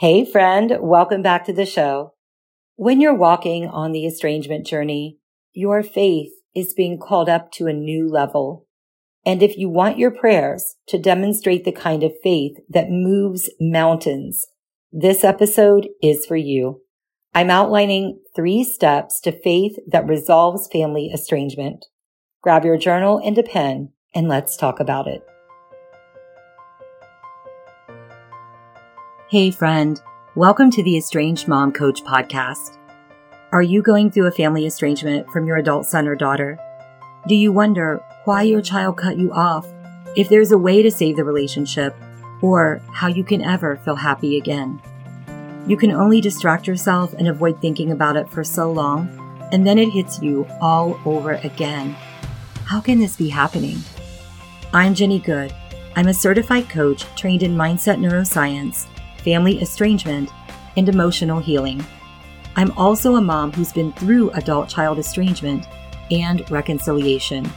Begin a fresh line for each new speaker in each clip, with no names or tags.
Hey friend, welcome back to the show. When you're walking on the estrangement journey, your faith is being called up to a new level. And if you want your prayers to demonstrate the kind of faith that moves mountains, this episode is for you. I'm outlining three steps to faith that resolves family estrangement. Grab your journal and a pen and let's talk about it. Hey friend, welcome to the Estranged Mom Coach podcast. Are you going through a family estrangement from your adult son or daughter? Do you wonder why your child cut you off, if there's a way to save the relationship, or how you can ever feel happy again? You can only distract yourself and avoid thinking about it for so long, and then it hits you all over again. How can this be happening? I'm Jenny Good. I'm a certified coach trained in mindset neuroscience family estrangement, and emotional healing. I'm also a mom who's been through adult child estrangement and reconciliation.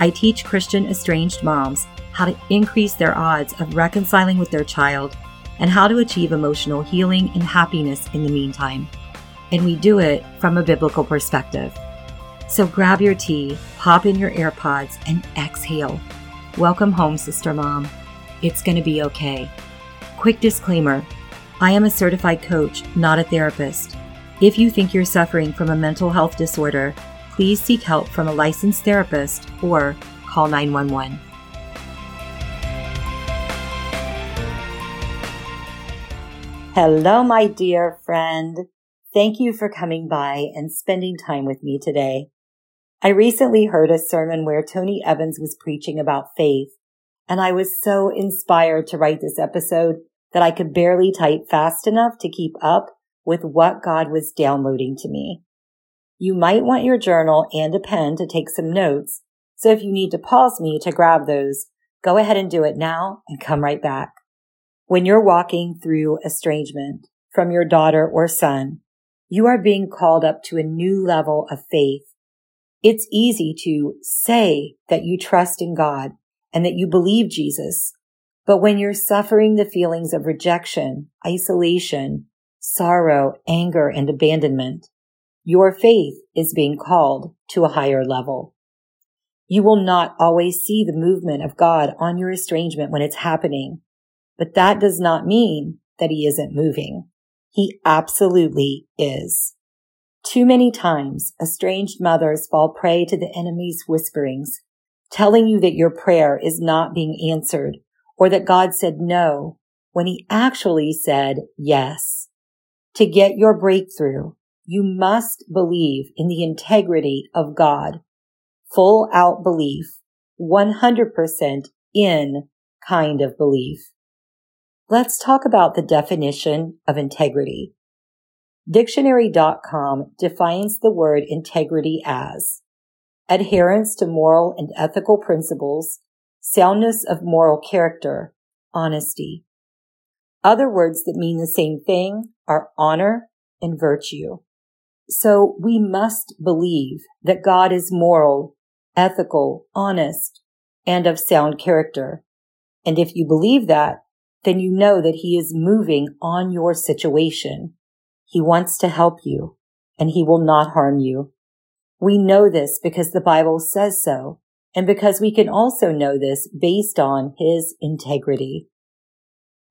I teach Christian estranged moms how to increase their odds of reconciling with their child and how to achieve emotional healing and happiness in the meantime. And we do it from a biblical perspective. So grab your tea, pop in your AirPods, and exhale. Welcome home, Sister Mom. It's going to be okay. Quick disclaimer I am a certified coach, not a therapist. If you think you're suffering from a mental health disorder, please seek help from a licensed therapist or call 911. Hello, my dear friend. Thank you for coming by and spending time with me today. I recently heard a sermon where Tony Evans was preaching about faith, and I was so inspired to write this episode that I could barely type fast enough to keep up with what God was downloading to me. You might want your journal and a pen to take some notes. So if you need to pause me to grab those, go ahead and do it now and come right back. When you're walking through estrangement from your daughter or son, you are being called up to a new level of faith. It's easy to say that you trust in God and that you believe Jesus, but when you're suffering the feelings of rejection, isolation, sorrow, anger, and abandonment, your faith is being called to a higher level. You will not always see the movement of God on your estrangement when it's happening, but that does not mean that he isn't moving. He absolutely is. Too many times, estranged mothers fall prey to the enemy's whisperings, telling you that your prayer is not being answered or that God said no when he actually said yes. To get your breakthrough, you must believe in the integrity of God. Full out belief, 100% in kind of belief. Let's talk about the definition of integrity. Dictionary.com defines the word integrity as adherence to moral and ethical principles soundness of moral character, honesty. Other words that mean the same thing are honor and virtue. So we must believe that God is moral, ethical, honest, and of sound character. And if you believe that, then you know that he is moving on your situation. He wants to help you and he will not harm you. We know this because the Bible says so and because we can also know this based on his integrity.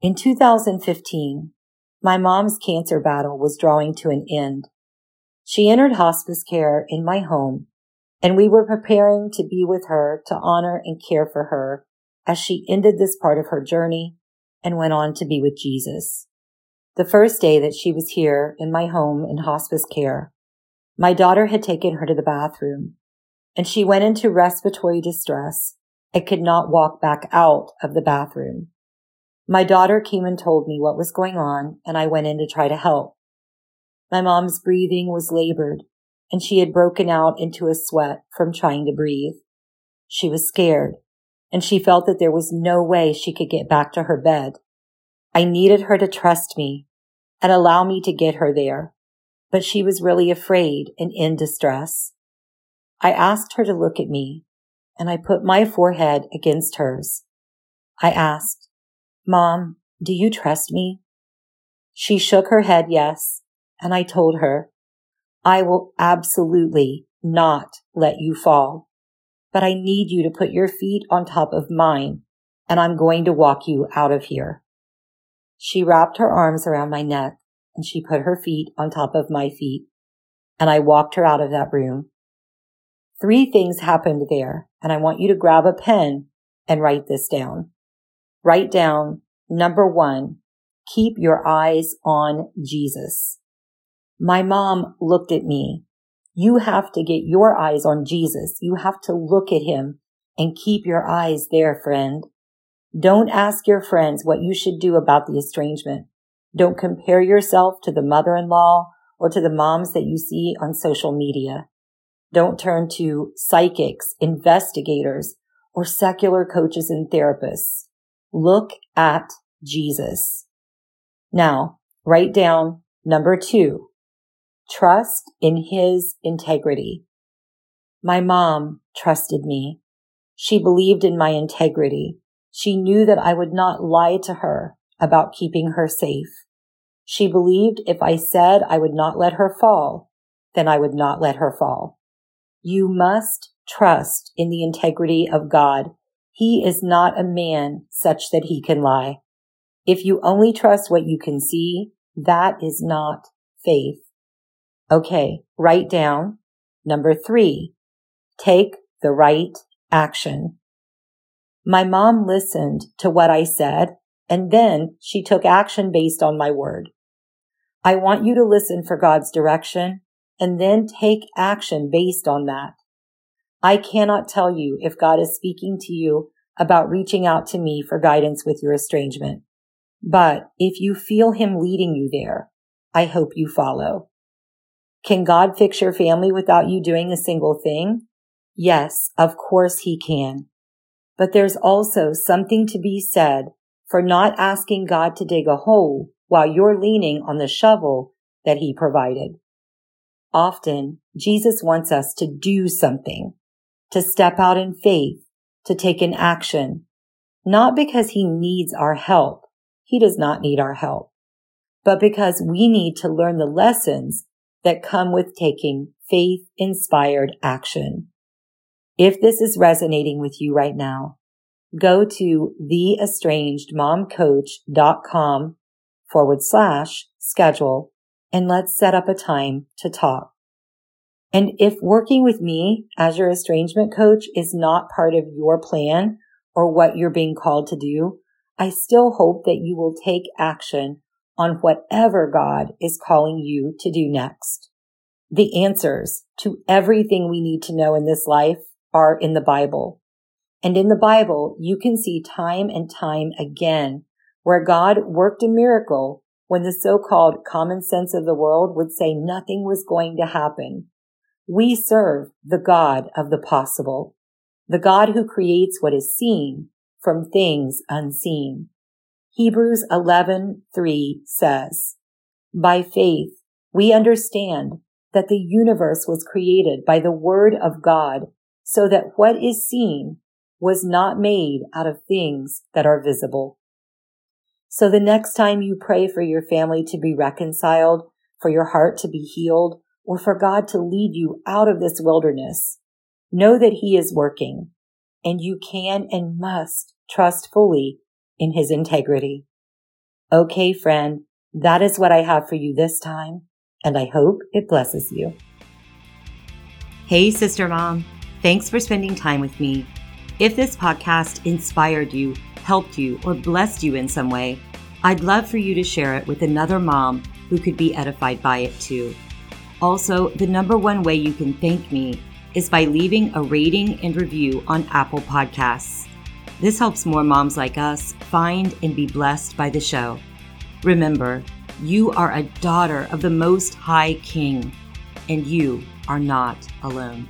In 2015, my mom's cancer battle was drawing to an end. She entered hospice care in my home, and we were preparing to be with her to honor and care for her as she ended this part of her journey and went on to be with Jesus. The first day that she was here in my home in hospice care, my daughter had taken her to the bathroom and she went into respiratory distress and could not walk back out of the bathroom. My daughter came and told me what was going on, and I went in to try to help. My mom's breathing was labored, and she had broken out into a sweat from trying to breathe. She was scared, and she felt that there was no way she could get back to her bed. I needed her to trust me and allow me to get her there, but she was really afraid and in distress. I asked her to look at me and I put my forehead against hers. I asked, Mom, do you trust me? She shook her head yes, and I told her, I will absolutely not let you fall, but I need you to put your feet on top of mine, and I'm going to walk you out of here. She wrapped her arms around my neck and she put her feet on top of my feet, and I walked her out of that room. Three things happened there, and I want you to grab a pen and write this down. Write down number one, keep your eyes on Jesus. My mom looked at me. You have to get your eyes on Jesus. You have to look at him and keep your eyes there, friend. Don't ask your friends what you should do about the estrangement. Don't compare yourself to the mother-in-law or to the moms that you see on social media. Don't turn to psychics, investigators, or secular coaches and therapists. Look at Jesus. Now, write down number two, trust in his integrity. My mom trusted me. She believed in my integrity. She knew that I would not lie to her about keeping her safe. She believed if I said I would not let her fall, then I would not let her fall. You must trust in the integrity of God. He is not a man such that he can lie. If you only trust what you can see, that is not faith. Okay, write down number three, take the right action. My mom listened to what I said and then she took action based on my word. I want you to listen for God's direction and then take action based on that. I cannot tell you if God is speaking to you about reaching out to me for guidance with your estrangement. But if you feel him leading you there, I hope you follow. Can God fix your family without you doing a single thing? Yes, of course he can. But there's also something to be said for not asking God to dig a hole while you're leaning on the shovel that he provided. Often, Jesus wants us to do something, to step out in faith, to take an action, not because he needs our help. He does not need our help, but because we need to learn the lessons that come with taking faith inspired action. If this is resonating with you right now, go to theestrangedmomcoach.com forward slash schedule and let's set up a time to talk. And if working with me as your estrangement coach is not part of your plan or what you're being called to do, I still hope that you will take action on whatever God is calling you to do next. The answers to everything we need to know in this life are in the Bible. And in the Bible, you can see time and time again where God worked a miracle when the so-called common sense of the world would say nothing was going to happen. We serve the God of the possible, the God who creates what is seen from things unseen. Hebrews 11:3 says, By faith, we understand that the universe was created by the word of God so that what is seen was not made out of things that are visible. So the next time you pray for your family to be reconciled, for your heart to be healed, or for God to lead you out of this wilderness, know that He is working and you can and must trust fully in His integrity. Okay, friend, that is what I have for you this time, and I hope it blesses you. Hey, Sister Mom. Thanks for spending time with me. If this podcast inspired you, helped you, or blessed you in some way, I'd love for you to share it with another mom who could be edified by it too. Also, the number one way you can thank me is by leaving a rating and review on Apple Podcasts. This helps more moms like us find and be blessed by the show. Remember, you are a daughter of the Most High King, and you are not alone.